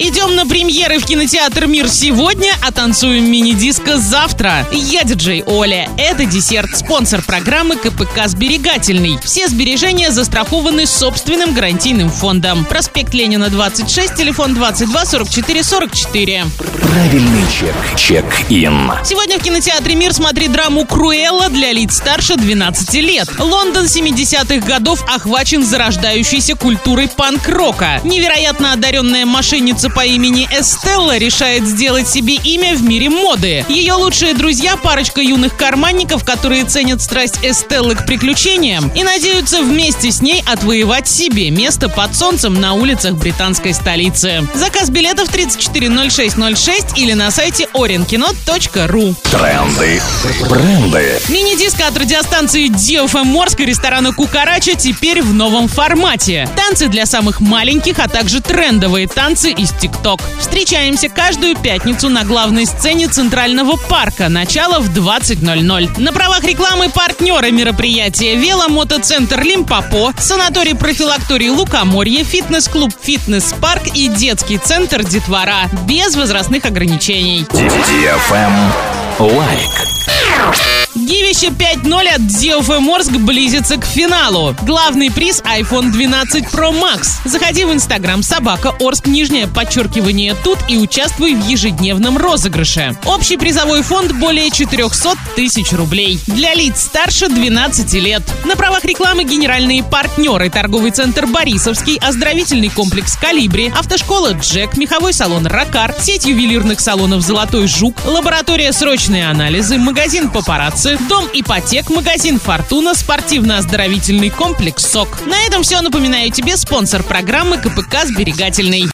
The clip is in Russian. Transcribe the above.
Идем на премьеры в кинотеатр «Мир» сегодня, а танцуем мини-диско завтра. Я диджей Оля. Это десерт, спонсор программы КПК «Сберегательный». Все сбережения застрахованы собственным гарантийным фондом. Проспект Ленина, 26, телефон 22 44 44. Правильный чек. Чек-ин. Сегодня в кинотеатре «Мир» смотри драму «Круэлла» для лиц старше 12 лет. Лондон 70-х годов охвачен зарождающейся культурой панк-рока. Невероятно одаренная мошенница по имени Эстелла решает сделать себе имя в мире моды. Ее лучшие друзья – парочка юных карманников, которые ценят страсть Эстеллы к приключениям и надеются вместе с ней отвоевать себе место под солнцем на улицах британской столицы. Заказ билетов 340606 или на сайте orinkino.ru. Тренды. Бренды. Мини-диско от радиостанции DFM Морск и ресторана Кукарача теперь в новом формате. Танцы для самых маленьких, а также трендовые танцы из ТикТок. Встречаемся каждую пятницу на главной сцене Центрального парка. Начало в 20.00. На правах рекламы партнеры мероприятия Веломотоцентр Лимпопо, санаторий профилакторий Лукоморье, фитнес-клуб Фитнес-парк и детский центр Детвора. Без возрастных ограничений. Лайк. Гивище 5.0 от DFM Орск близится к финалу. Главный приз iPhone 12 Pro Max. Заходи в Инстаграм собака Орск нижнее подчеркивание тут и участвуй в ежедневном розыгрыше. Общий призовой фонд более 400 тысяч рублей. Для лиц старше 12 лет. На правах рекламы генеральные партнеры торговый центр Борисовский, оздоровительный комплекс Колибри, автошкола Джек, меховой салон Ракар, сеть ювелирных салонов Золотой Жук, лаборатория срочные анализы, магазин Папарацци, дом ипотек, магазин Фортуна, спортивно-оздоровительный комплекс СОК. На этом все. Напоминаю тебе спонсор программы КПК «Сберегательный».